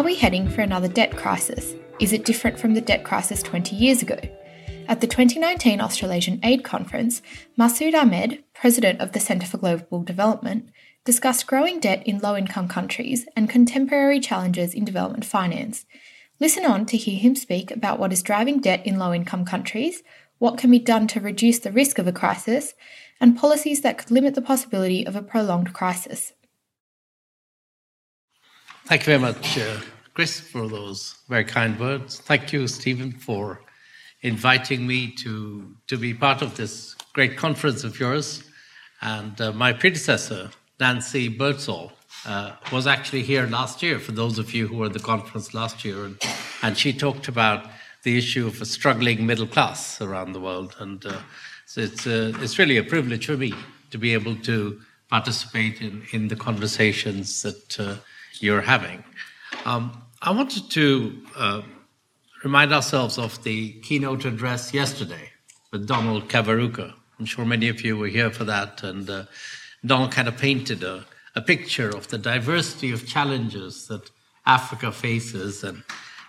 Are we heading for another debt crisis? Is it different from the debt crisis 20 years ago? At the 2019 Australasian Aid Conference, Masood Ahmed, president of the Centre for Global Development, discussed growing debt in low income countries and contemporary challenges in development finance. Listen on to hear him speak about what is driving debt in low income countries, what can be done to reduce the risk of a crisis, and policies that could limit the possibility of a prolonged crisis. Thank you very much, uh, Chris, for those very kind words. Thank you, Stephen, for inviting me to, to be part of this great conference of yours. And uh, my predecessor, Nancy Birdsall, uh, was actually here last year, for those of you who were at the conference last year. And, and she talked about the issue of a struggling middle class around the world. And uh, so it's, uh, it's really a privilege for me to be able to participate in, in the conversations that uh, you're having. Um, I wanted to uh, remind ourselves of the keynote address yesterday with Donald Kaberuka. I'm sure many of you were here for that. And uh, Donald kind of painted a, a picture of the diversity of challenges that Africa faces. And,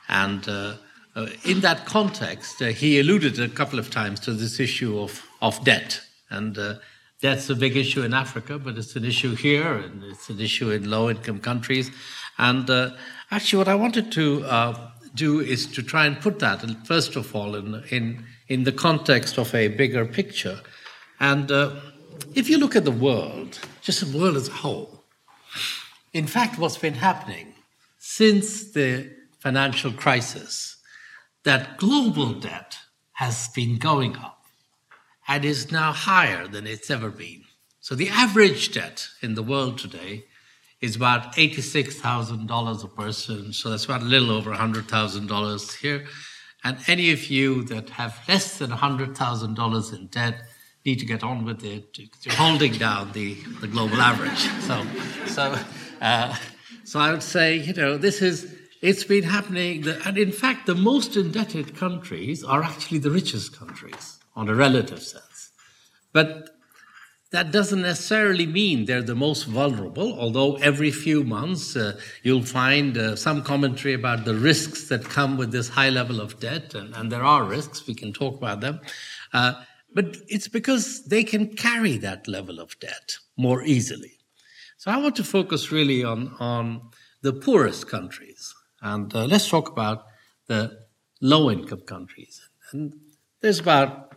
and uh, uh, in that context, uh, he alluded a couple of times to this issue of, of debt. And uh, debt's a big issue in Africa, but it's an issue here, and it's an issue in low income countries. And uh, actually, what I wanted to do is to try and put that, first of all, in, in, in the context of a bigger picture. And uh, if you look at the world, just the world as a whole, in fact, what's been happening since the financial crisis, that global debt has been going up and is now higher than it's ever been. So the average debt in the world today is about $86,000 a person. So that's about a little over $100,000 here. And any of you that have less than $100,000 in debt need to get on with it. You're holding down the, the global average. So, so, uh, so I would say, you know, this is, it's been happening. And in fact, the most indebted countries are actually the richest countries on a relative sense. But that doesn't necessarily mean they're the most vulnerable, although every few months uh, you'll find uh, some commentary about the risks that come with this high level of debt, and, and there are risks, we can talk about them. Uh, but it's because they can carry that level of debt more easily. So I want to focus really on, on the poorest countries. And uh, let's talk about the low income countries. And there's about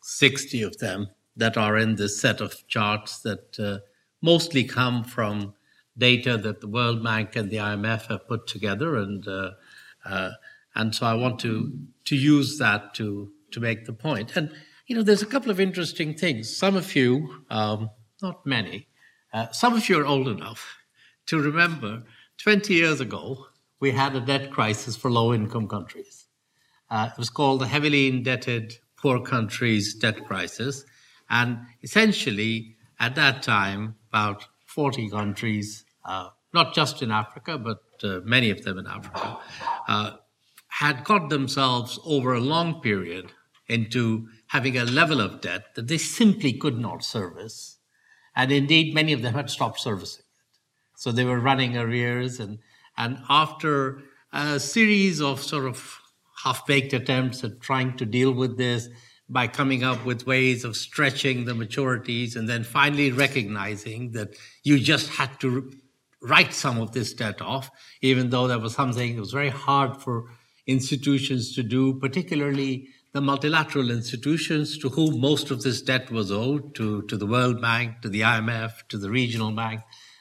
60 of them that are in this set of charts that uh, mostly come from data that the World Bank and the IMF have put together, and uh, uh, and so I want to to use that to to make the point. And you know, there's a couple of interesting things. Some of you, um, not many, uh, some of you are old enough to remember 20 years ago we had a debt crisis for low income countries. Uh, it was called the heavily indebted poor countries debt crisis and essentially, at that time, about 40 countries, uh, not just in Africa, but uh, many of them in Africa, uh, had got themselves over a long period into having a level of debt that they simply could not service. And indeed, many of them had stopped servicing it. So they were running arrears. And, and after a series of sort of half baked attempts at trying to deal with this, by coming up with ways of stretching the maturities and then finally recognizing that you just had to write some of this debt off, even though that was something that was very hard for institutions to do, particularly the multilateral institutions to whom most of this debt was owed, to, to the World Bank, to the IMF, to the regional bank.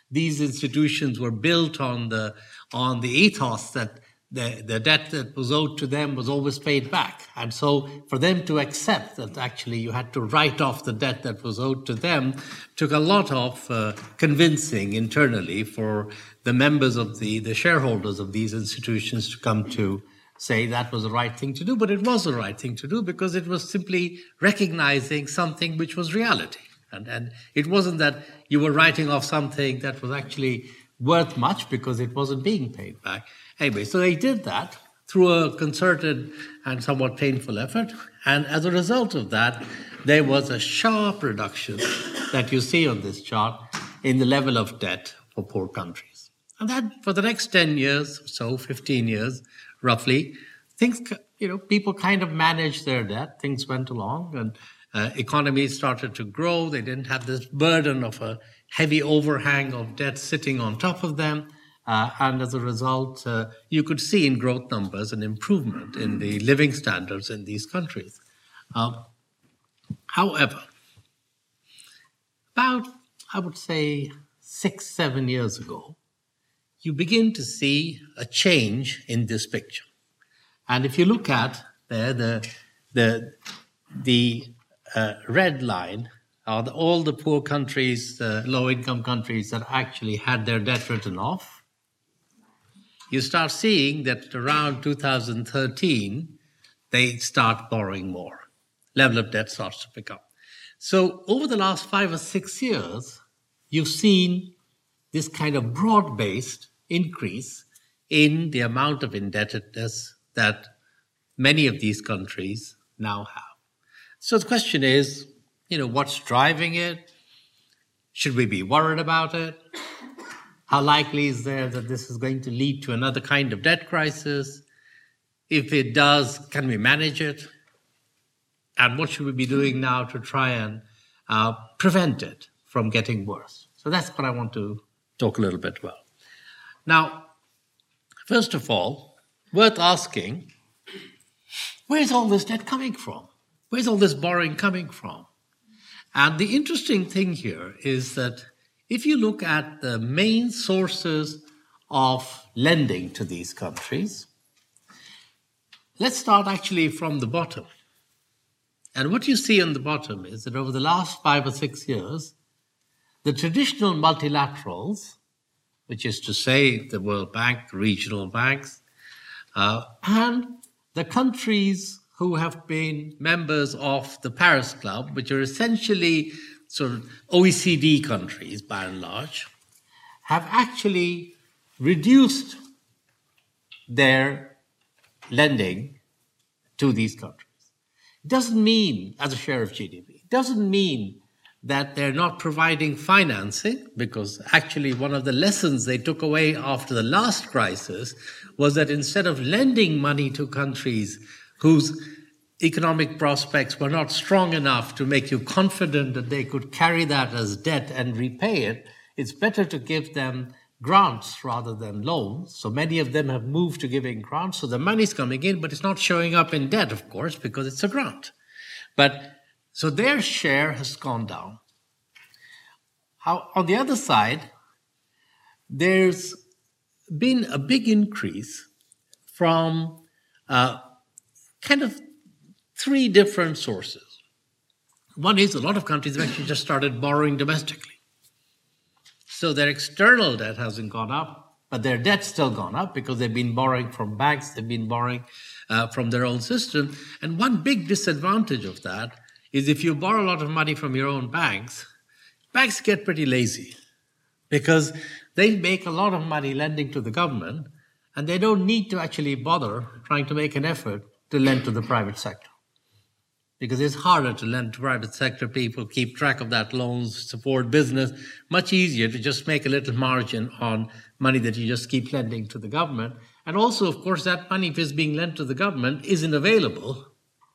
These institutions were built on the on the ethos that the, the debt that was owed to them was always paid back. And so for them to accept that actually you had to write off the debt that was owed to them took a lot of uh, convincing internally for the members of the, the shareholders of these institutions to come to say that was the right thing to do. But it was the right thing to do because it was simply recognizing something which was reality. And, and it wasn't that you were writing off something that was actually worth much because it wasn't being paid back Anyway, so they did that through a concerted and somewhat painful effort. And as a result of that, there was a sharp reduction that you see on this chart in the level of debt for poor countries. And then for the next 10 years, or so 15 years roughly, things, you know, people kind of managed their debt. Things went along and uh, economies started to grow. They didn't have this burden of a heavy overhang of debt sitting on top of them. Uh, and as a result, uh, you could see in growth numbers an improvement in the living standards in these countries. Uh, however, about, I would say, six, seven years ago, you begin to see a change in this picture. And if you look at there, the, the, the uh, red line are the, all the poor countries, uh, low income countries that actually had their debt written off. You start seeing that around 2013, they start borrowing more. Level of debt starts to pick up. So over the last five or six years, you've seen this kind of broad based increase in the amount of indebtedness that many of these countries now have. So the question is, you know, what's driving it? Should we be worried about it? How likely is there that this is going to lead to another kind of debt crisis? If it does, can we manage it? And what should we be doing now to try and uh, prevent it from getting worse? So that's what I want to talk a little bit about. Now, first of all, worth asking where's all this debt coming from? Where's all this borrowing coming from? And the interesting thing here is that if you look at the main sources of lending to these countries, let's start actually from the bottom. And what you see on the bottom is that over the last five or six years, the traditional multilaterals which is to say the World Bank, the regional banks, uh, and the countries who have been members of the Paris Club, which are essentially sort of OECD countries by and large, have actually reduced their lending to these countries. It doesn't mean, as a share of GDP, it doesn't mean that they're not providing financing, because actually one of the lessons they took away after the last crisis was that instead of lending money to countries whose economic prospects were not strong enough to make you confident that they could carry that as debt and repay it, it's better to give them grants rather than loans. So many of them have moved to giving grants. So the money's coming in, but it's not showing up in debt, of course, because it's a grant. But so their share has gone down. How, on the other side, there's been a big increase from uh, kind of three different sources. One is a lot of countries have actually just started borrowing domestically. So their external debt hasn't gone up, but their debt's still gone up because they've been borrowing from banks, they've been borrowing uh, from their own system. And one big disadvantage of that is if you borrow a lot of money from your own banks, banks get pretty lazy because they make a lot of money lending to the government and they don't need to actually bother trying to make an effort to lend to the private sector. Because it's harder to lend to private sector people, keep track of that loans, support business. Much easier to just make a little margin on money that you just keep lending to the government. And also, of course, that money, if it's being lent to the government, isn't available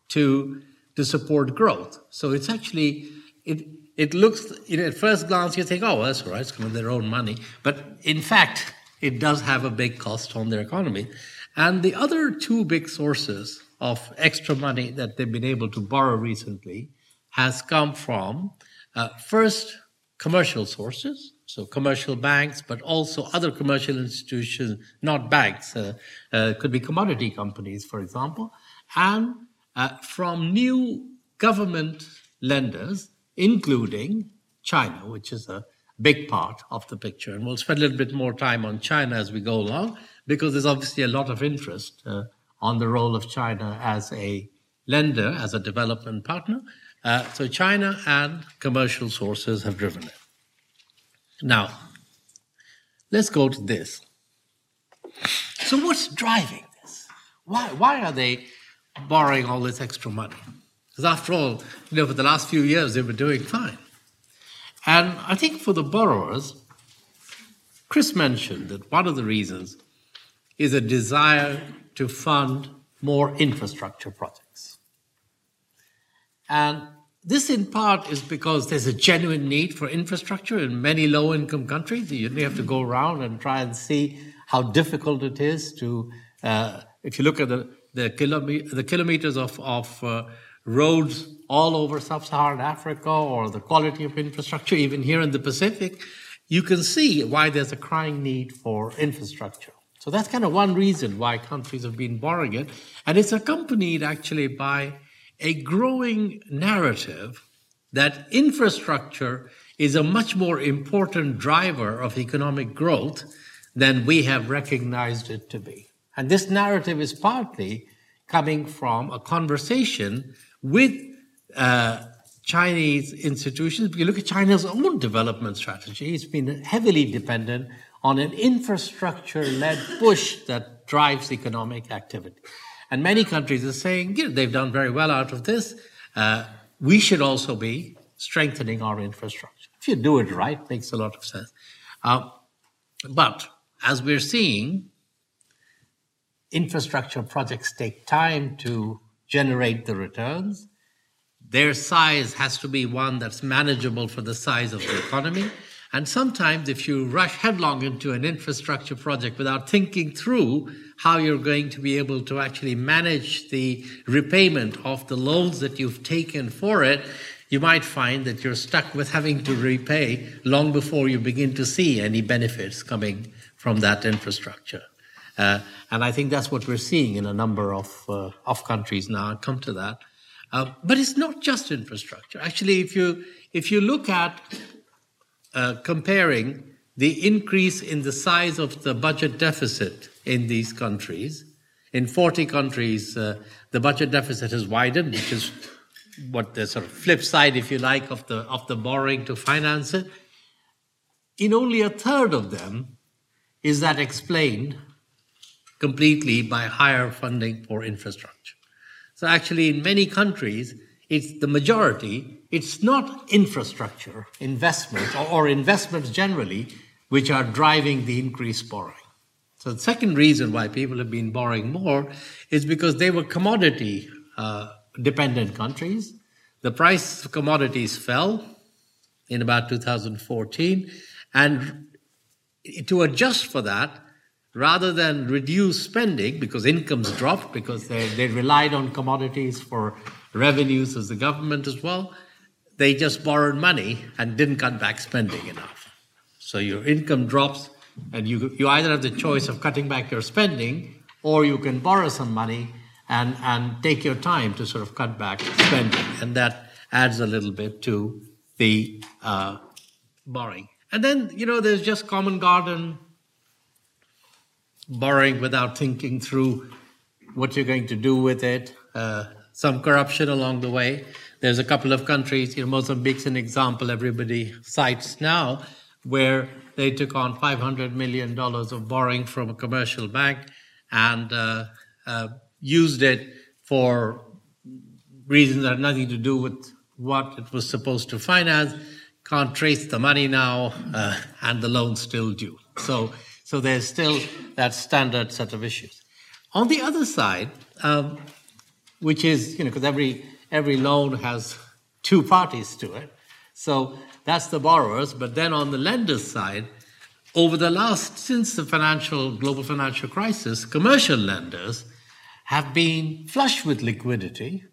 to to support growth. So it's actually it it looks you know, at first glance you think, oh, that's all right, it's coming their own money, but in fact, it does have a big cost on their economy. And the other two big sources of extra money that they've been able to borrow recently has come from uh, first commercial sources, so commercial banks, but also other commercial institutions, not banks, uh, uh, could be commodity companies, for example, and uh, from new government lenders, including China, which is a big part of the picture. And we'll spend a little bit more time on China as we go along, because there's obviously a lot of interest uh, on the role of China as a lender, as a development partner. Uh, so China and commercial sources have driven it. Now, let's go to this. So, what's driving this? Why, why are they borrowing all this extra money. Because after all, you know, for the last few years, they were doing fine. And I think for the borrowers, Chris mentioned that one of the reasons is a desire to fund more infrastructure projects. And this, in part, is because there's a genuine need for infrastructure in many low income countries. You have to go around and try and see how difficult it is to, uh, if you look at the, the, kilome- the kilometers of, of uh, roads all over sub Saharan Africa or the quality of infrastructure, even here in the Pacific, you can see why there's a crying need for infrastructure. So that's kind of one reason why countries have been borrowing it. And it's accompanied actually by a growing narrative that infrastructure is a much more important driver of economic growth than we have recognized it to be. And this narrative is partly coming from a conversation with uh, Chinese institutions. If you look at China's own development strategy, it's been heavily dependent on an infrastructure led push that drives economic activity. And many countries are saying, know, they've done very well out of this. Uh, we should also be strengthening our infrastructure. If you do it right, it makes a lot of sense. Uh, but as we're seeing, infrastructure projects take time to generate the returns. Their size has to be one that's manageable for the size of the economy. And sometimes, if you rush headlong into an infrastructure project without thinking through how you're going to be able to actually manage the repayment of the loans that you've taken for it, you might find that you're stuck with having to repay long before you begin to see any benefits coming from that infrastructure. Uh, and I think that's what we're seeing in a number of, uh, of countries now. I'll come to that. Uh, but it's not just infrastructure. Actually, if you, if you look at uh, comparing the increase in the size of the budget deficit in these countries. In 40 countries, uh, the budget deficit has widened, which is what the sort of flip side, if you like, of the, of the borrowing to finance it. In only a third of them is that explained completely by higher funding for infrastructure. So, actually, in many countries, it's the majority, it's not infrastructure investment or, or investments generally which are driving the increased borrowing. So the second reason why people have been borrowing more is because they were commodity uh, dependent countries. The price of commodities fell in about 2014, and to adjust for that, rather than reduce spending because incomes dropped because they, they relied on commodities for revenues as the government as well, they just borrowed money and didn't cut back spending enough. So your income drops, and you, you either have the choice of cutting back your spending or you can borrow some money and, and take your time to sort of cut back spending. And that adds a little bit to the uh, borrowing. And then, you know, there's just common garden borrowing without thinking through what you're going to do with it. Uh, some corruption along the way. There's a couple of countries, you know, Mozambique's an example everybody cites now, where they took on $500 million of borrowing from a commercial bank and uh, uh, used it for reasons that had nothing to do with what it was supposed to finance. Can't trace the money now, uh, and the loan's still due. So, so there's still that standard set of issues. On the other side, um, which is, you know, because every, every loan has two parties to it. So that's the borrowers. But then on the lender's side, over the last, since the financial, global financial crisis, commercial lenders have been flush with liquidity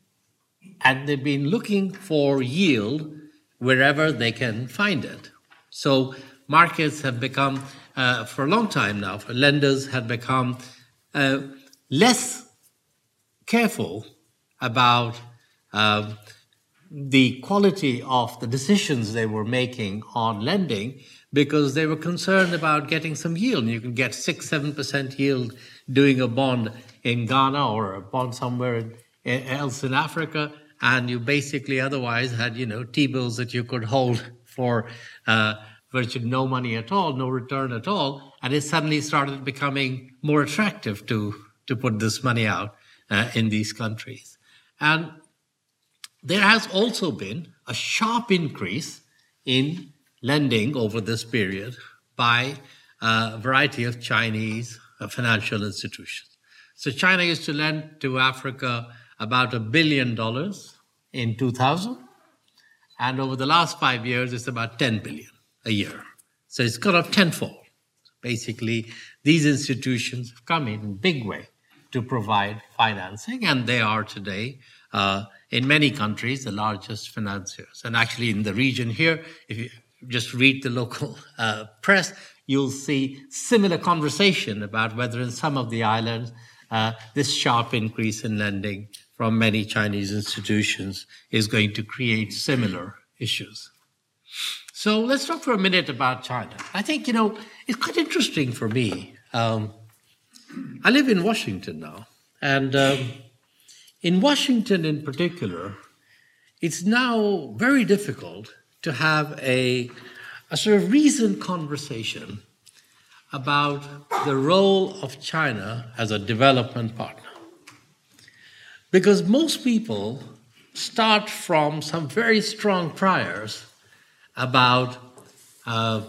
and they've been looking for yield wherever they can find it. So markets have become, uh, for a long time now, lenders have become uh, less careful about um, the quality of the decisions they were making on lending because they were concerned about getting some yield. You can get six, seven percent yield doing a bond in Ghana or a bond somewhere else in Africa, and you basically otherwise had you know T-bills that you could hold for uh, virtually no money at all, no return at all, and it suddenly started becoming more attractive to to put this money out uh, in these countries. And there has also been a sharp increase in lending over this period by a variety of Chinese uh, financial institutions. So China used to lend to Africa about a billion dollars in 2000. And over the last five years, it's about 10 billion a year. So it's gone up tenfold. Basically, these institutions have come in big way to provide financing, and they are today, uh, in many countries, the largest financiers. And actually, in the region here, if you just read the local uh, press, you'll see similar conversation about whether in some of the islands uh, this sharp increase in lending from many Chinese institutions is going to create similar issues. So let's talk for a minute about China. I think, you know, it's quite interesting for me. Um, I live in Washington now, and um, in Washington in particular, it's now very difficult to have a, a sort of reasoned conversation about the role of China as a development partner. Because most people start from some very strong priors about uh,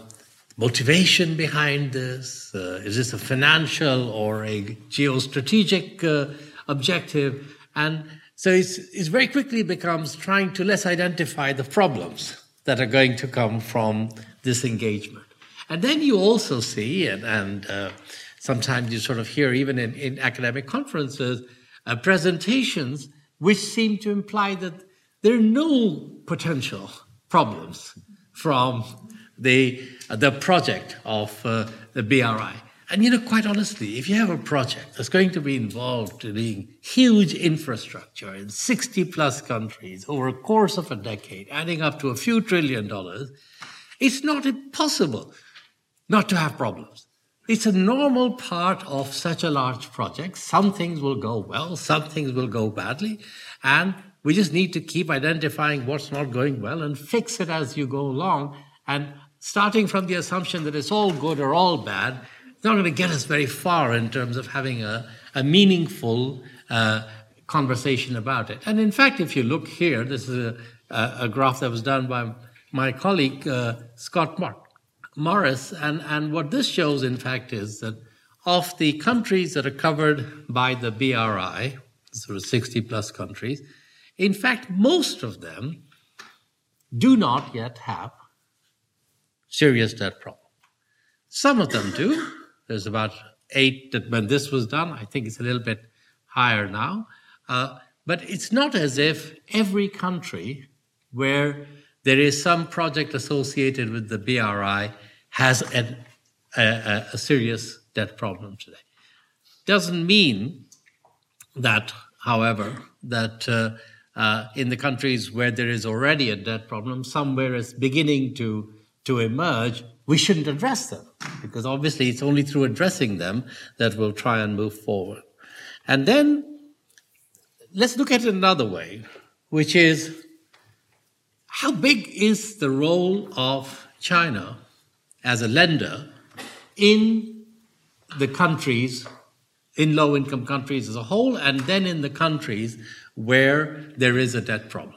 motivation behind this. Uh, is this a financial or a geostrategic uh, objective? And so it's, it very quickly becomes trying to less identify the problems that are going to come from this engagement. And then you also see, and, and uh, sometimes you sort of hear even in, in academic conferences, uh, presentations which seem to imply that there are no potential problems from the, uh, the project of uh, the BRI. And you know, quite honestly, if you have a project that's going to be involved in huge infrastructure in 60 plus countries over a course of a decade, adding up to a few trillion dollars, it's not impossible not to have problems. It's a normal part of such a large project. Some things will go well, some things will go badly, and we just need to keep identifying what's not going well and fix it as you go along. And starting from the assumption that it's all good or all bad, it's not going to get us very far in terms of having a, a meaningful uh, conversation about it. And in fact, if you look here, this is a, a graph that was done by my colleague uh, Scott Mark. Morris. And, and what this shows, in fact, is that of the countries that are covered by the BRI, sort of 60 plus countries, in fact, most of them do not yet have serious debt problem. Some of them do. There's about eight that when this was done, I think it's a little bit higher now. Uh, but it's not as if every country where there is some project associated with the BRI has an, a, a serious debt problem today. Doesn't mean that, however, that uh, uh, in the countries where there is already a debt problem, somewhere is beginning to, to emerge, we shouldn't address them because obviously it's only through addressing them that we'll try and move forward. And then let's look at it another way, which is how big is the role of China as a lender in the countries, in low income countries as a whole, and then in the countries where there is a debt problem.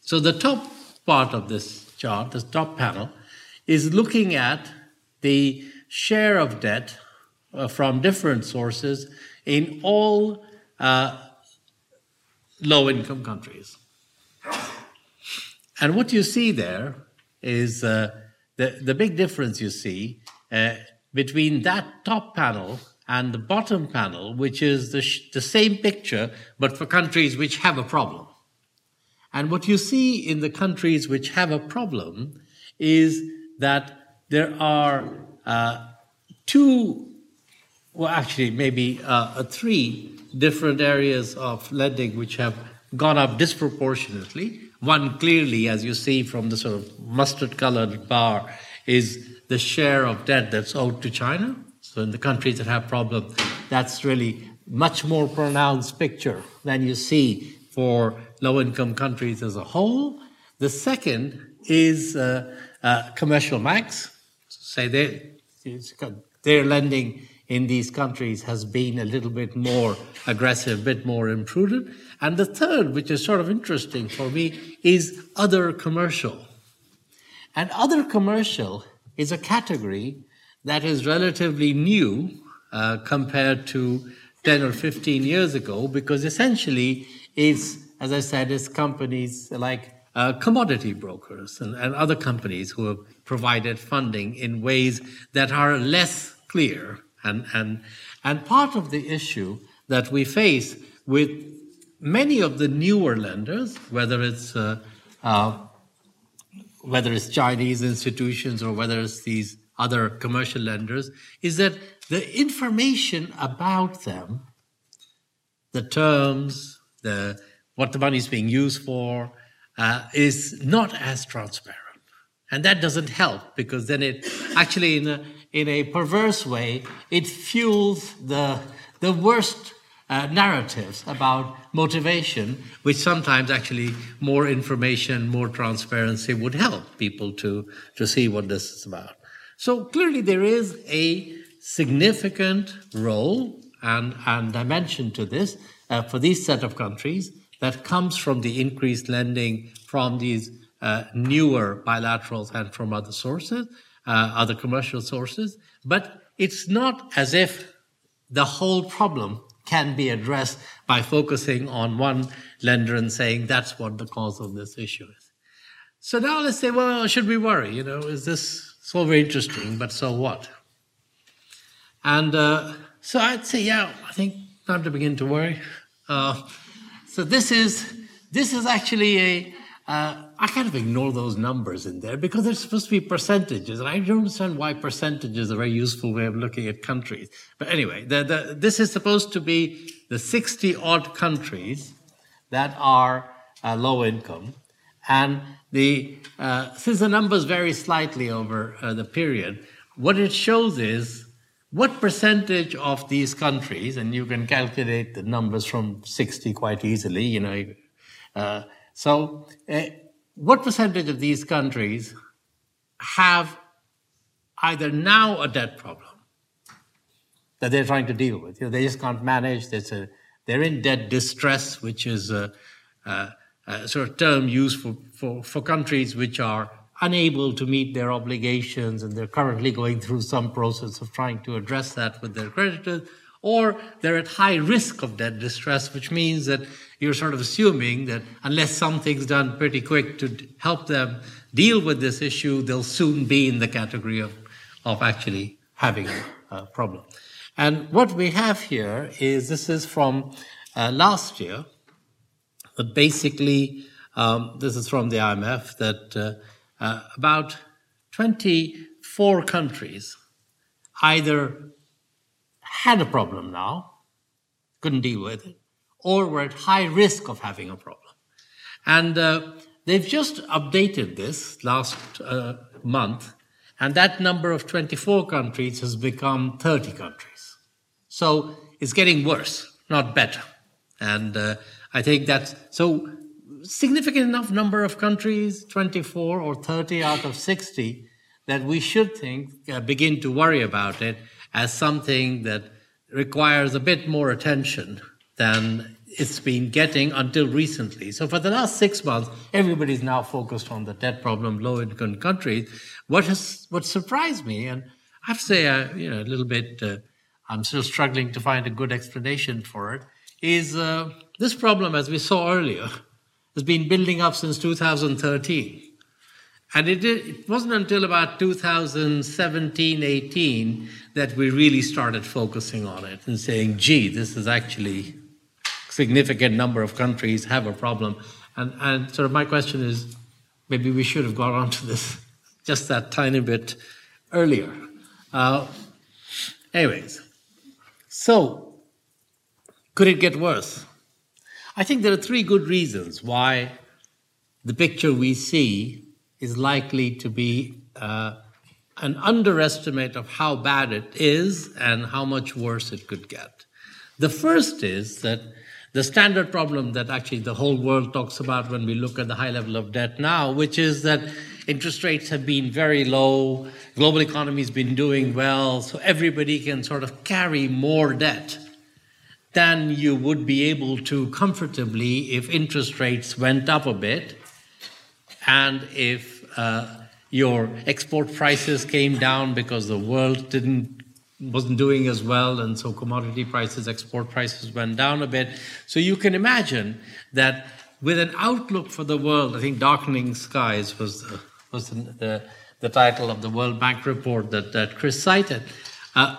So the top part of this chart, this top panel, is looking at the share of debt uh, from different sources in all uh, low income countries. And what you see there is uh, the, the big difference you see uh, between that top panel and the bottom panel, which is the, sh- the same picture, but for countries which have a problem. And what you see in the countries which have a problem is that there are uh, two, well, actually, maybe uh, three different areas of lending which have gone up disproportionately. One clearly, as you see from the sort of mustard colored bar, is the share of debt that's owed to China. So in the countries that have problems, that's really much more pronounced picture than you see for low income countries as a whole. The second is uh, uh, commercial banks. Say they, their lending in these countries has been a little bit more aggressive, a bit more imprudent. And the third, which is sort of interesting for me, is other commercial. And other commercial is a category that is relatively new uh, compared to 10 or 15 years ago, because essentially it's, as I said, it's companies like uh, commodity brokers and, and other companies who have provided funding in ways that are less clear. And, and, and part of the issue that we face with many of the newer lenders, whether it's uh, uh, whether it's Chinese institutions or whether it's these other commercial lenders, is that the information about them, the terms, the what the money is being used for, uh, is not as transparent. And that doesn't help because then it actually, in a, in a perverse way, it fuels the, the worst uh, narratives about motivation, which sometimes actually more information, more transparency would help people to, to see what this is about. So clearly, there is a significant role and, and dimension to this uh, for these set of countries that comes from the increased lending from these uh, newer bilaterals and from other sources, uh, other commercial sources. But it's not as if the whole problem can be addressed by focusing on one lender and saying that's what the cause of this issue is. So now let's say, well, should we worry? You know, is this so very interesting, but so what? And uh, so I'd say, yeah, I think time to begin to worry. Uh, so this is this is actually a uh, I kind of ignore those numbers in there because they're supposed to be percentages, and I don't understand why percentages are a very useful way of looking at countries. But anyway, the, the, this is supposed to be the 60 odd countries that are uh, low income, and the uh, since the numbers vary slightly over uh, the period, what it shows is what percentage of these countries, and you can calculate the numbers from 60 quite easily, you know. Uh, so, uh, what percentage of these countries have either now a debt problem that they're trying to deal with? You know, they just can't manage. There's a, they're in debt distress, which is a, a, a sort of term used for, for, for countries which are unable to meet their obligations and they're currently going through some process of trying to address that with their creditors, or they're at high risk of debt distress, which means that you're sort of assuming that unless something's done pretty quick to help them deal with this issue, they'll soon be in the category of, of actually having a problem. And what we have here is this is from uh, last year, but basically, um, this is from the IMF that uh, uh, about 24 countries either had a problem now, couldn't deal with it, or were at high risk of having a problem. And uh, they've just updated this last uh, month, and that number of 24 countries has become 30 countries. So it's getting worse, not better. And uh, I think that's so significant enough number of countries, 24 or 30 out of 60, that we should think, uh, begin to worry about it as something that requires a bit more attention than it's been getting until recently. So for the last six months, everybody's now focused on the debt problem, low-income countries. What has what surprised me, and I have to say, uh, you know, a little bit, uh, I'm still struggling to find a good explanation for it, is uh, this problem, as we saw earlier, has been building up since 2013. And it, it wasn't until about 2017, 18 that we really started focusing on it and saying, gee, this is actually a significant number of countries have a problem. And, and sort of my question is, maybe we should have got onto this just that tiny bit earlier. Uh, anyways, so could it get worse? I think there are three good reasons why the picture we see is likely to be uh, an underestimate of how bad it is and how much worse it could get. The first is that the standard problem that actually the whole world talks about when we look at the high level of debt now, which is that interest rates have been very low, global economy has been doing well, so everybody can sort of carry more debt than you would be able to comfortably if interest rates went up a bit and if uh, your export prices came down because the world didn't wasn't doing as well, and so commodity prices, export prices went down a bit. So you can imagine that with an outlook for the world, I think "Darkening Skies" was the, was the, the, the title of the World Bank report that, that Chris cited. Uh,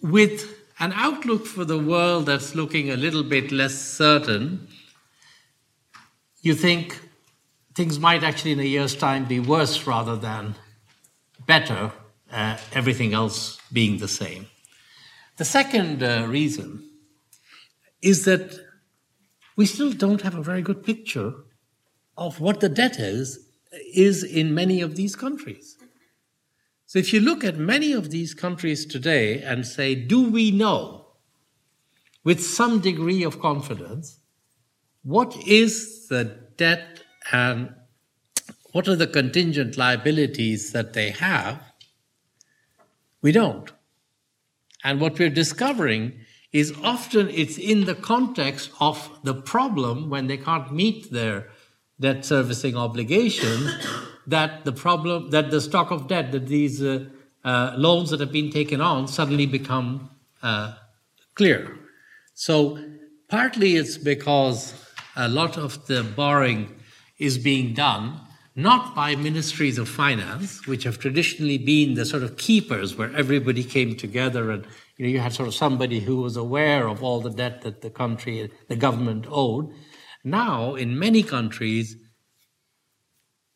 with an outlook for the world that's looking a little bit less certain, you think things might actually in a year's time be worse rather than better, uh, everything else being the same. The second uh, reason is that we still don't have a very good picture of what the debt is is in many of these countries. So if you look at many of these countries today and say, do we know with some degree of confidence what is the debt and what are the contingent liabilities that they have? We don't. And what we're discovering is often it's in the context of the problem when they can't meet their debt servicing obligation that the problem that the stock of debt that these uh, uh, loans that have been taken on suddenly become uh, clear so partly it's because a lot of the borrowing is being done not by ministries of finance, which have traditionally been the sort of keepers where everybody came together and you know you had sort of somebody who was aware of all the debt that the country, the government owed. Now, in many countries,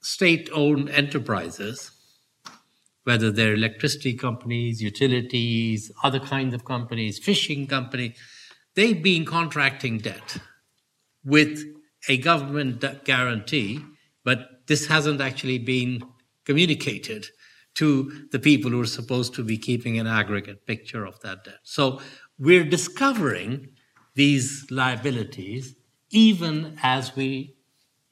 state-owned enterprises, whether they're electricity companies, utilities, other kinds of companies, fishing companies, they've been contracting debt with a government guarantee, but this hasn't actually been communicated to the people who are supposed to be keeping an aggregate picture of that debt. So we're discovering these liabilities even as we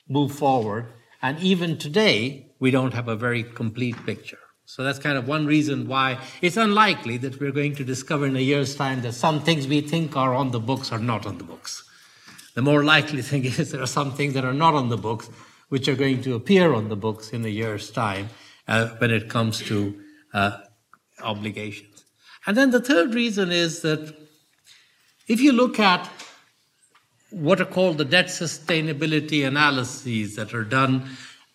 move forward. And even today, we don't have a very complete picture. So that's kind of one reason why it's unlikely that we're going to discover in a year's time that some things we think are on the books are not on the books. The more likely thing is there are some things that are not on the books which are going to appear on the books in a year's time uh, when it comes to uh, obligations. And then the third reason is that if you look at what are called the debt sustainability analyses that are done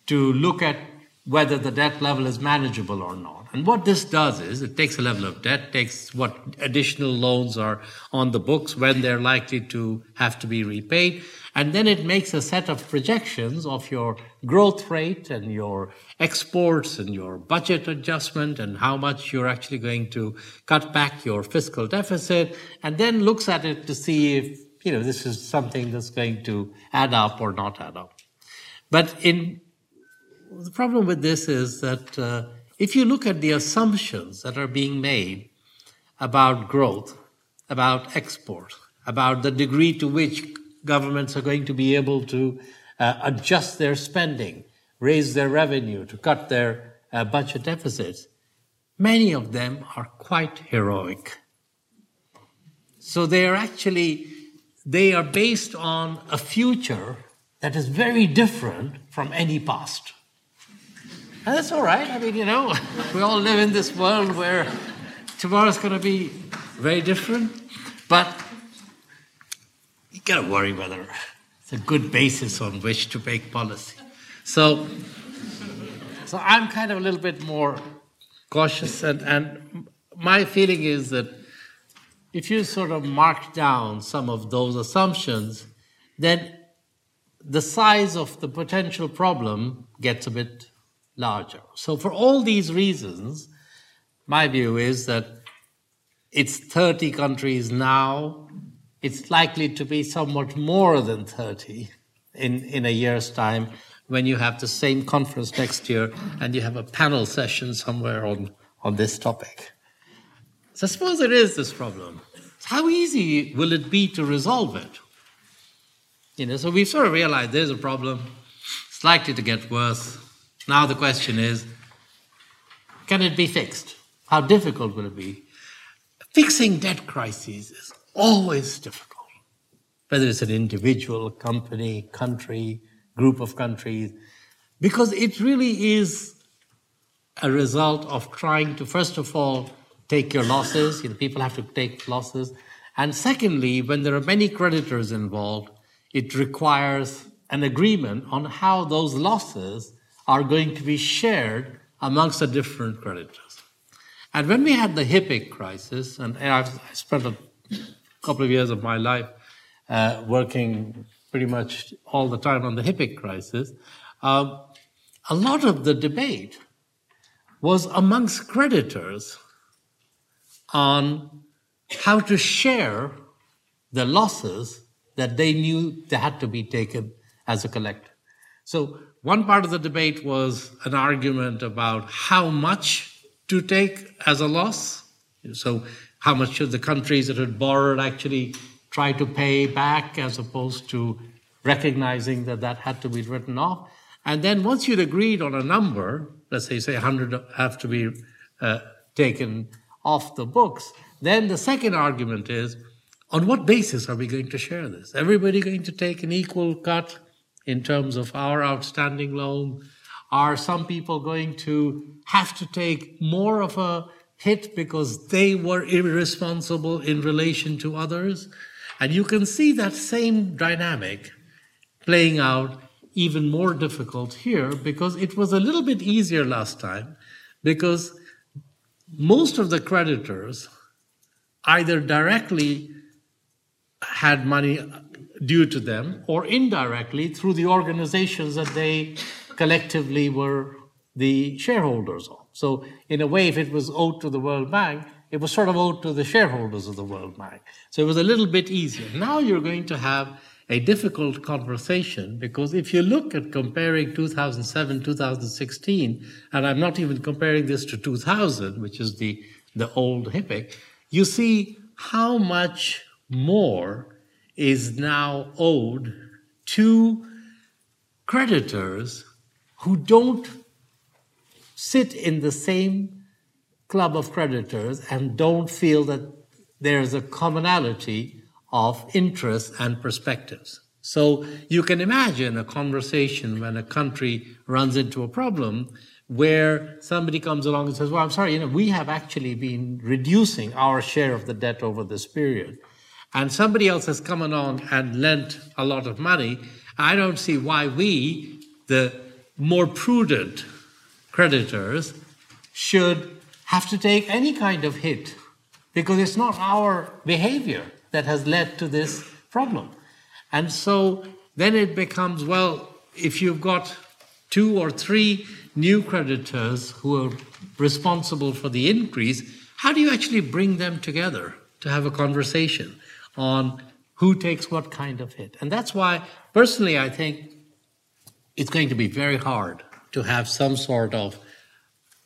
to look at whether the debt level is manageable or not. And what this does is it takes a level of debt, takes what additional loans are on the books, when they're likely to have to be repaid, and then it makes a set of projections of your growth rate and your exports and your budget adjustment and how much you're actually going to cut back your fiscal deficit, and then looks at it to see if, you know, this is something that's going to add up or not add up. But in the problem with this is that uh, if you look at the assumptions that are being made about growth, about export, about the degree to which governments are going to be able to uh, adjust their spending, raise their revenue, to cut their uh, budget deficits, many of them are quite heroic. So they are actually they are based on a future that is very different from any past. And that's all right. I mean, you know, we all live in this world where tomorrow's going to be very different. But you got to worry whether it's a good basis on which to make policy. So, so I'm kind of a little bit more cautious, and, and my feeling is that if you sort of mark down some of those assumptions, then the size of the potential problem gets a bit larger. So, for all these reasons, my view is that it's 30 countries now it's likely to be somewhat more than 30 in, in a year's time when you have the same conference next year and you have a panel session somewhere on, on this topic. So suppose there is this problem. How easy will it be to resolve it? You know, so we've sort of realized there's a problem. It's likely to get worse. Now the question is, can it be fixed? How difficult will it be? Fixing debt crises is always difficult, whether it's an individual, company, country, group of countries, because it really is a result of trying to, first of all, take your losses. You know, people have to take losses. And secondly, when there are many creditors involved, it requires an agreement on how those losses are going to be shared amongst the different creditors. And when we had the HIPC crisis, and I've spent a couple of years of my life uh, working pretty much all the time on the HIPC crisis, um, a lot of the debate was amongst creditors on how to share the losses that they knew they had to be taken as a collective. So, one part of the debate was an argument about how much to take as a loss. So, how much should the countries that had borrowed actually try to pay back as opposed to recognizing that that had to be written off? And then once you'd agreed on a number, let's say, say 100 have to be uh, taken off the books, then the second argument is on what basis are we going to share this? Everybody going to take an equal cut in terms of our outstanding loan? Are some people going to have to take more of a hit because they were irresponsible in relation to others? And you can see that same dynamic playing out even more difficult here because it was a little bit easier last time because most of the creditors either directly had money due to them or indirectly through the organizations that they collectively were the shareholders of. So, in a way, if it was owed to the World Bank, it was sort of owed to the shareholders of the World Bank. So, it was a little bit easier. Now you're going to have a difficult conversation because if you look at comparing 2007 2016 and i'm not even comparing this to 2000 which is the the old HIPC you see how much more is now owed to creditors who don't sit in the same club of creditors and don't feel that there's a commonality of interests and perspectives. So you can imagine a conversation when a country runs into a problem where somebody comes along and says, Well, I'm sorry, you know, we have actually been reducing our share of the debt over this period. And somebody else has come along and lent a lot of money. I don't see why we, the more prudent creditors, should have to take any kind of hit because it's not our behavior that has led to this problem. And so then it becomes well, if you've got two or three new creditors who are responsible for the increase, how do you actually bring them together to have a conversation on who takes what kind of hit? And that's why, personally, I think it's going to be very hard to have some sort of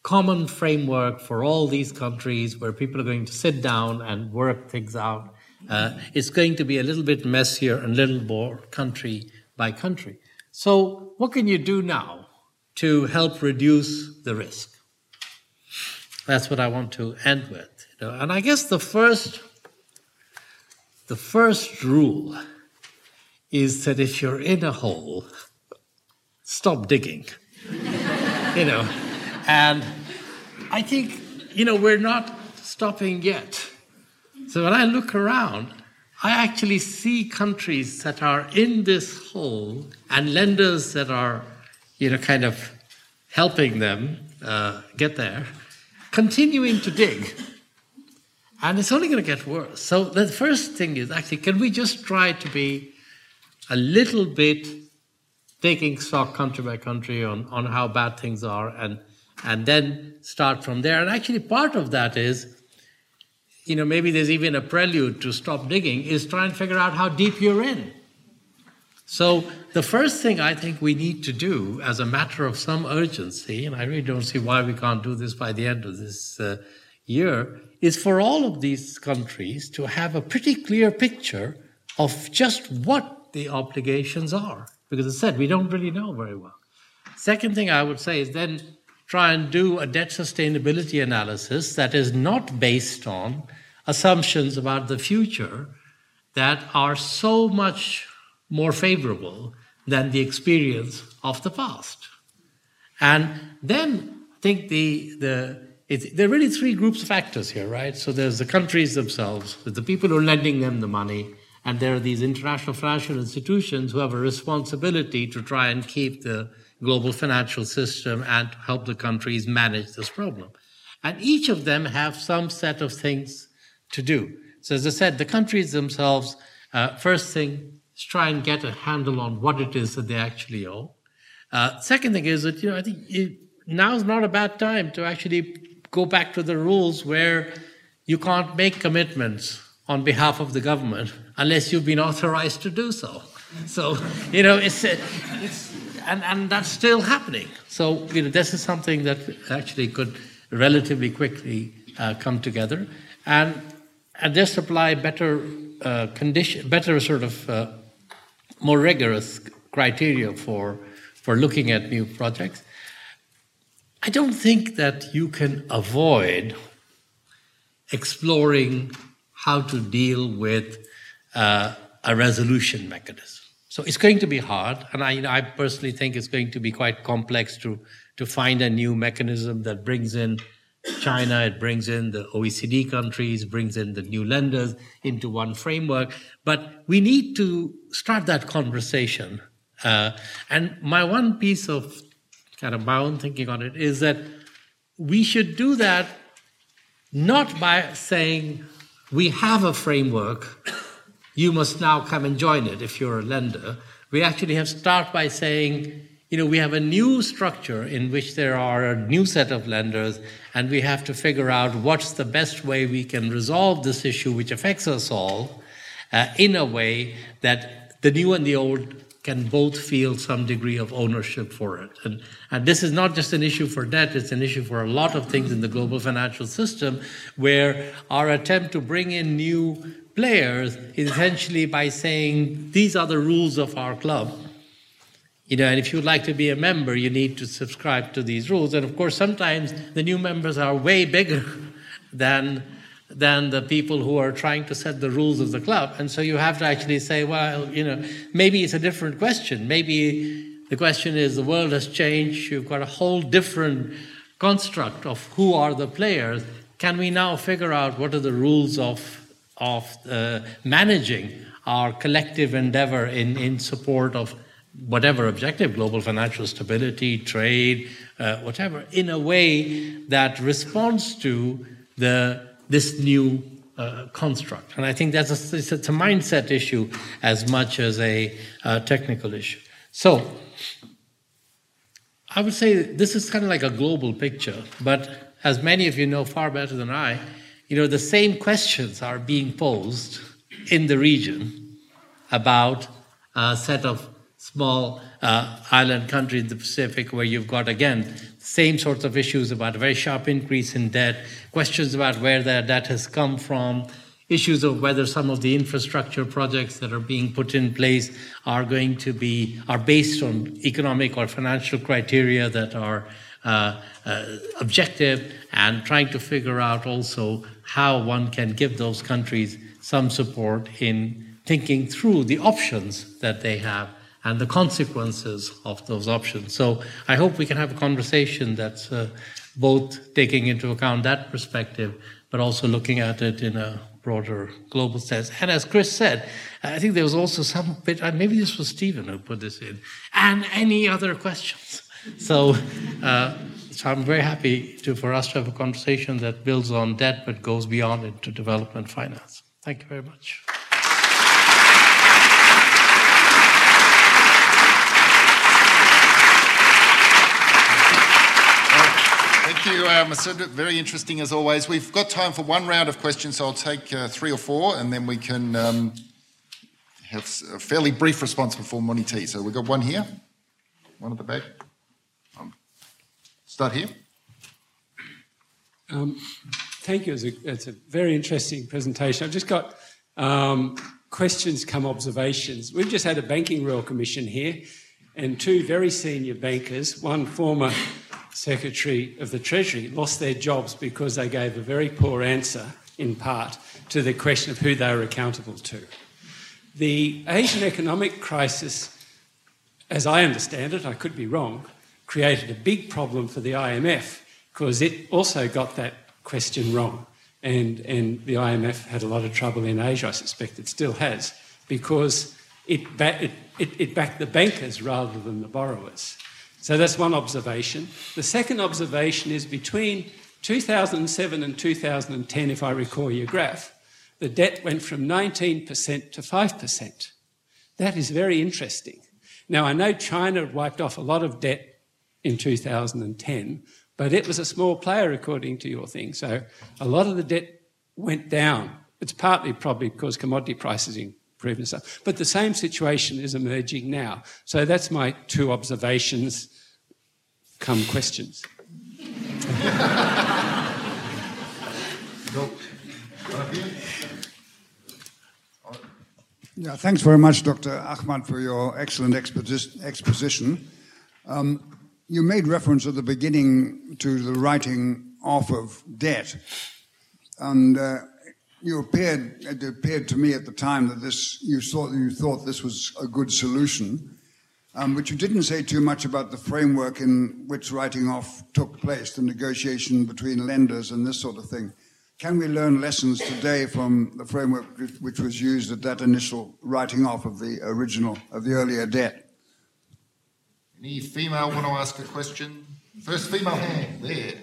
common framework for all these countries where people are going to sit down and work things out uh, it's going to be a little bit messier and a little more country by country. So, what can you do now to help reduce the risk? That's what I want to end with. You know? And I guess the first, the first rule is that if you're in a hole, stop digging. you know, and I think you know we're not stopping yet. So when I look around, I actually see countries that are in this hole and lenders that are, you know, kind of helping them uh, get there, continuing to dig. And it's only going to get worse. So the first thing is actually, can we just try to be a little bit taking stock country by country on, on how bad things are and, and then start from there? And actually, part of that is you know, maybe there's even a prelude to stop digging, is try and figure out how deep you're in. So, the first thing I think we need to do as a matter of some urgency, and I really don't see why we can't do this by the end of this uh, year, is for all of these countries to have a pretty clear picture of just what the obligations are. Because as I said, we don't really know very well. Second thing I would say is then try and do a debt sustainability analysis that is not based on assumptions about the future that are so much more favorable than the experience of the past. And then think the the there are really three groups of actors here, right? So there's the countries themselves, the people who are lending them the money, and there are these international financial institutions who have a responsibility to try and keep the global financial system and to help the countries manage this problem. And each of them have some set of things to do. So as I said, the countries themselves, uh, first thing is try and get a handle on what it is that they actually owe. Uh, second thing is that you know I think it, now is not a bad time to actually go back to the rules where you can't make commitments on behalf of the government unless you've been authorized to do so. So, you know, it's, it's and, and that's still happening. So, you know, this is something that actually could relatively quickly uh, come together and, and just apply better uh, condition, better sort of uh, more rigorous criteria for, for looking at new projects. I don't think that you can avoid exploring how to deal with uh, a resolution mechanism. So it's going to be hard, and I, you know, I personally think it's going to be quite complex to to find a new mechanism that brings in China, it brings in the OECD countries, brings in the new lenders into one framework. But we need to start that conversation. Uh, and my one piece of kind of my own thinking on it is that we should do that not by saying we have a framework, you must now come and join it if you're a lender. We actually have start by saying, you know, we have a new structure in which there are a new set of lenders, and we have to figure out what's the best way we can resolve this issue, which affects us all, uh, in a way that the new and the old can both feel some degree of ownership for it. And, and this is not just an issue for debt, it's an issue for a lot of things in the global financial system where our attempt to bring in new players is essentially by saying these are the rules of our club. You know, and if you'd like to be a member, you need to subscribe to these rules. And of course, sometimes the new members are way bigger than than the people who are trying to set the rules of the club. And so you have to actually say, well, you know, maybe it's a different question. Maybe the question is the world has changed, you've got a whole different construct of who are the players. Can we now figure out what are the rules of, of uh, managing our collective endeavor in, in support of whatever objective, global financial stability, trade, uh, whatever, in a way that responds to the this new uh, construct. And I think that's a, it's, a, mindset issue as much as a uh, technical issue. So I would say this is kind of like a global picture, but as many of you know far better than I, you know, the same questions are being posed in the region about a set of small uh, island countries in the Pacific where you've got, again, same sorts of issues about a very sharp increase in debt, questions about where that debt has come from, issues of whether some of the infrastructure projects that are being put in place are going to be are based on economic or financial criteria that are uh, uh, objective and trying to figure out also how one can give those countries some support in thinking through the options that they have and the consequences of those options. So I hope we can have a conversation that's uh, both taking into account that perspective, but also looking at it in a broader global sense. And as Chris said, I think there was also some bit, uh, maybe this was Stephen who put this in, and any other questions. So, uh, so I'm very happy to, for us to have a conversation that builds on debt but goes beyond it to development finance. Thank you very much. Thank you, uh, Masood. Very interesting as always. We've got time for one round of questions, so I'll take uh, three or four, and then we can um, have a fairly brief response before morning tea. So we've got one here, one at the back. Um, start here. Um, thank you. It's a, it's a, very interesting presentation. I've just got um, questions come observations. We've just had a banking royal commission here, and two very senior bankers, one former Secretary of the Treasury lost their jobs because they gave a very poor answer, in part, to the question of who they were accountable to. The Asian economic crisis, as I understand it, I could be wrong, created a big problem for the IMF because it also got that question wrong. And, and the IMF had a lot of trouble in Asia, I suspect it still has, because it, ba- it, it, it backed the bankers rather than the borrowers. So that's one observation. The second observation is between 2007 and 2010, if I recall your graph, the debt went from 19% to 5%. That is very interesting. Now, I know China wiped off a lot of debt in 2010, but it was a small player according to your thing. So a lot of the debt went down. It's partly probably because commodity prices improved and stuff. But the same situation is emerging now. So that's my two observations come questions. Yeah, thanks very much, Dr. Ahmed, for your excellent exposition. Um, you made reference at the beginning to the writing off of debt, and uh, you appeared. It appeared to me at the time that this you thought you thought this was a good solution, um, but you didn't say too much about the framework in which writing off took place, the negotiation between lenders and this sort of thing. Can we learn lessons today from the framework which was used at that initial writing off of the original, of the earlier debt? Any female want to ask a question? First female hand, there.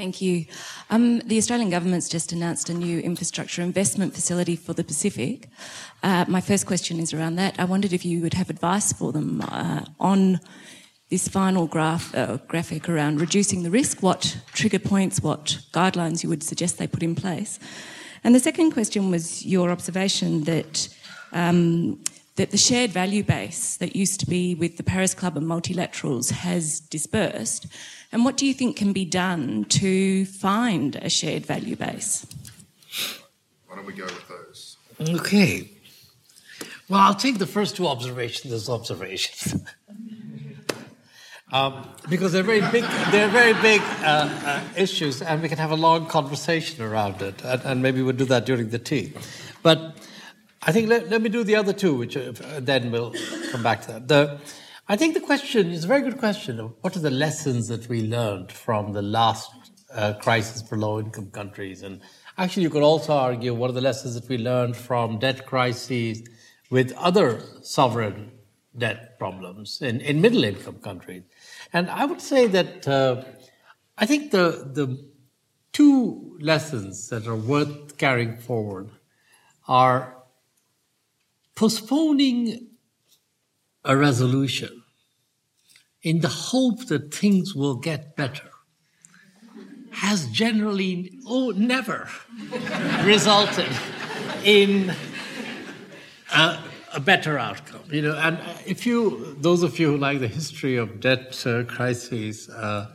Thank you. Um, the Australian government's just announced a new infrastructure investment facility for the Pacific. Uh, my first question is around that. I wondered if you would have advice for them uh, on this final graph, uh, graphic around reducing the risk, what trigger points, what guidelines you would suggest they put in place. And the second question was your observation that um, that the shared value base that used to be with the Paris Club and multilaterals has dispersed. And what do you think can be done to find a shared value base? Why don't we go with those? Okay. Well, I'll take the first two observations as observations. Um, because they're very big, they're very big uh, uh, issues, and we can have a long conversation around it, and, and, maybe we'll do that during the tea. But I think let, let me do the other two, which uh, then we'll come back to that. The, I think the question is a very good question of what are the lessons that we learned from the last uh, crisis for low-income countries, and actually you could also argue what are the lessons that we learned from debt crises with other sovereign debt problems in, in middle income countries. And I would say that uh, I think the, the two lessons that are worth carrying forward are postponing a resolution in the hope that things will get better has generally, oh, never resulted in a, a better outcome. You know, and if you, those of you who like the history of debt uh, crises, uh,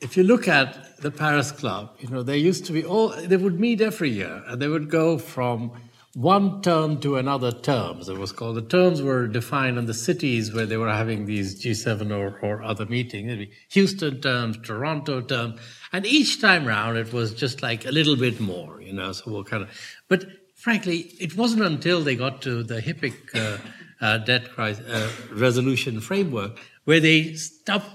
if you look at the Paris Club, you know, they used to be all, they would meet every year and they would go from one term to another term, as it was called. The terms were defined in the cities where they were having these G7 or, or other meetings. Houston terms, Toronto terms, and each time round it was just like a little bit more, you know, so we'll kind of, but frankly, it wasn't until they got to the HIPC uh, uh, debt crisis, uh, resolution framework where they stopped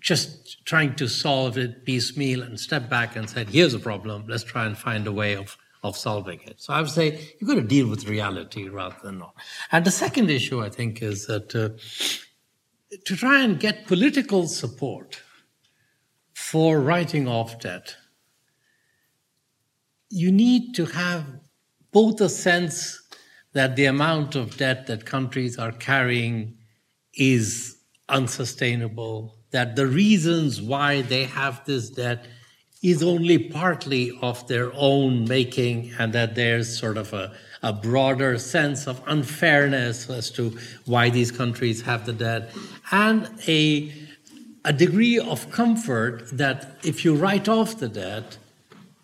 just trying to solve it piecemeal and stepped back and said, here's a problem, let's try and find a way of, of solving it. So I would say you've got to deal with reality rather than not. And the second issue, I think, is that uh, to try and get political support for writing off debt, you need to have both a sense that the amount of debt that countries are carrying is unsustainable, that the reasons why they have this debt is only partly of their own making, and that there's sort of a, a broader sense of unfairness as to why these countries have the debt, and a, a degree of comfort that if you write off the debt,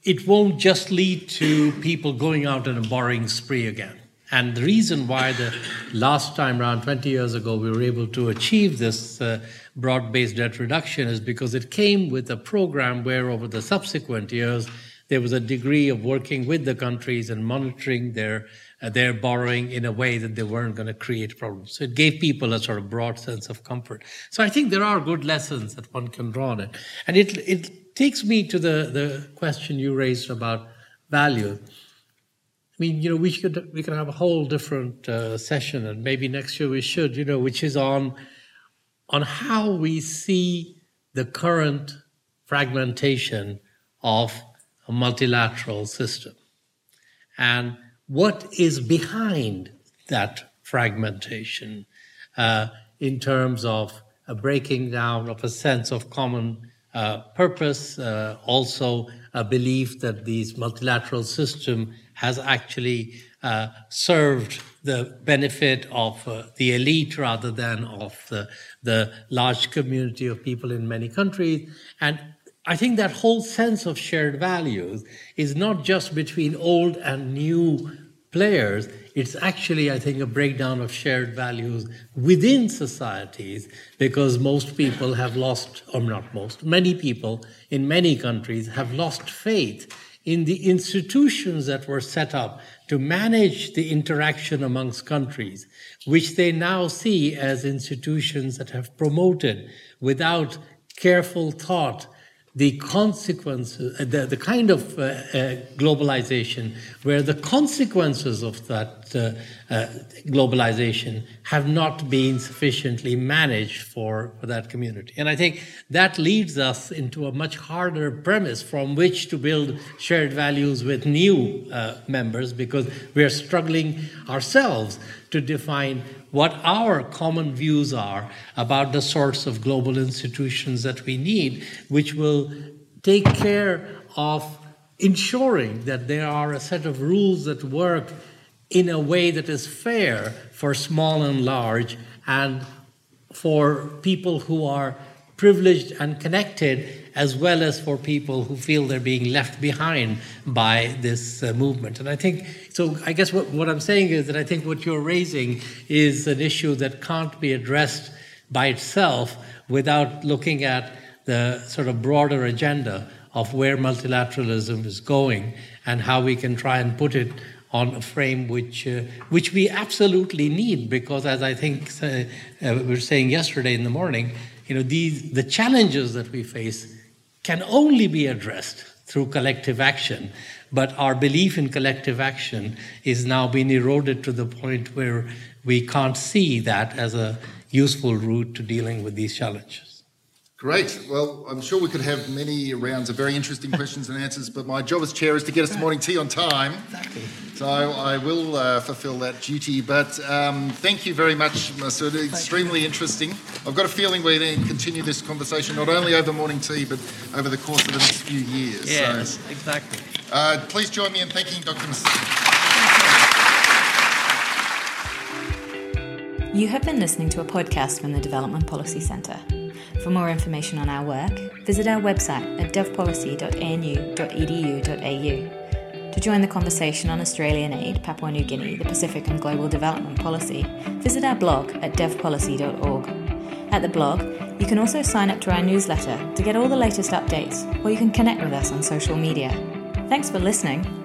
it won't just lead to people going out on a borrowing spree again. And the reason why the last time around 20 years ago we were able to achieve this uh, broad based debt reduction is because it came with a program where over the subsequent years there was a degree of working with the countries and monitoring their uh, their borrowing in a way that they weren't going to create problems. So it gave people a sort of broad sense of comfort. So I think there are good lessons that one can draw on it. And it, it takes me to the, the question you raised about value. I mean, you know, we could we could have a whole different uh, session, and maybe next year we should, you know, which is on on how we see the current fragmentation of a multilateral system and what is behind that fragmentation uh, in terms of a breaking down of a sense of common uh, purpose, uh, also a belief that this multilateral system has actually uh, served the benefit of uh, the elite rather than of the, the large community of people in many countries. And I think that whole sense of shared values is not just between old and new players, it's actually, I think, a breakdown of shared values within societies because most people have lost, or not most, many people in many countries have lost faith in the institutions that were set up to manage the interaction amongst countries, which they now see as institutions that have promoted without careful thought the consequences, uh, the, the kind of uh, uh, globalization where the consequences of that globalization have not been sufficiently managed for, for that community. And I think that leads us into a much harder premise from which to build shared values with new uh, members because we are struggling ourselves to define what our common views are about the sorts of global institutions that we need, which will take care of ensuring that there are a set of rules that work in a way that is fair for small and large and for people who are privileged and connected, as well as for people who feel they're being left behind by this uh, movement. And I think, so I guess what, what I'm saying is that I think what you're raising is an issue that can't be addressed by itself without looking at the sort of broader agenda of where multilateralism is going and how we can try and put it on a frame which uh, which we absolutely need because as I think uh, uh, we were saying yesterday in the morning you know, these, the challenges that we face can only be addressed through collective action. But our belief in collective action is now being eroded to the point where we can't see that as a useful route to dealing with these challenges. Great. Well, I'm sure we could have many rounds of very interesting questions and answers, but my job as chair is to get us to morning tea on time. Exactly. So I will uh, fulfil that duty. But um, thank you very much, Masood. Extremely interesting. I've got a feeling we're going to continue this conversation not only over morning tea, but over the course of the next few years. Yes, so, exactly. Uh, please join me in thanking Dr. Masood. You have been listening to a podcast from the Development Policy Centre. For more information on our work, visit our website at devpolicy.anu.edu.au. To join the conversation on Australian aid, Papua New Guinea, the Pacific and global development policy, visit our blog at devpolicy.org. At the blog, you can also sign up to our newsletter to get all the latest updates, or you can connect with us on social media. Thanks for listening.